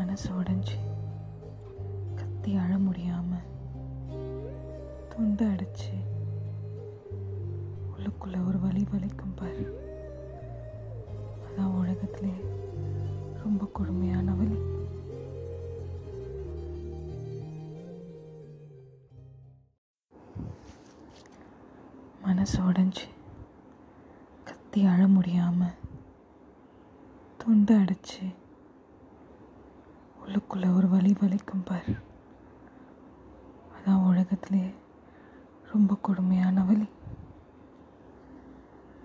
மனசு உடைஞ்சி கத்தி அழ முடியாம துண்டு அடிச்சு உள்ளுக்குள்ள ஒரு வலி வலிக்கும் பாரு. அதான் உலகத்திலே ரொம்ப கொடுமையான வலி. மனசு உடைஞ்சி கத்தி அழ முடியாம துண்டு அடிச்சு உள்ளுக்குள்ளே ஒரு வலி வலிக்கும் பாரு. அதான் உலகத்திலே ரொம்ப கொடுமையான வலி.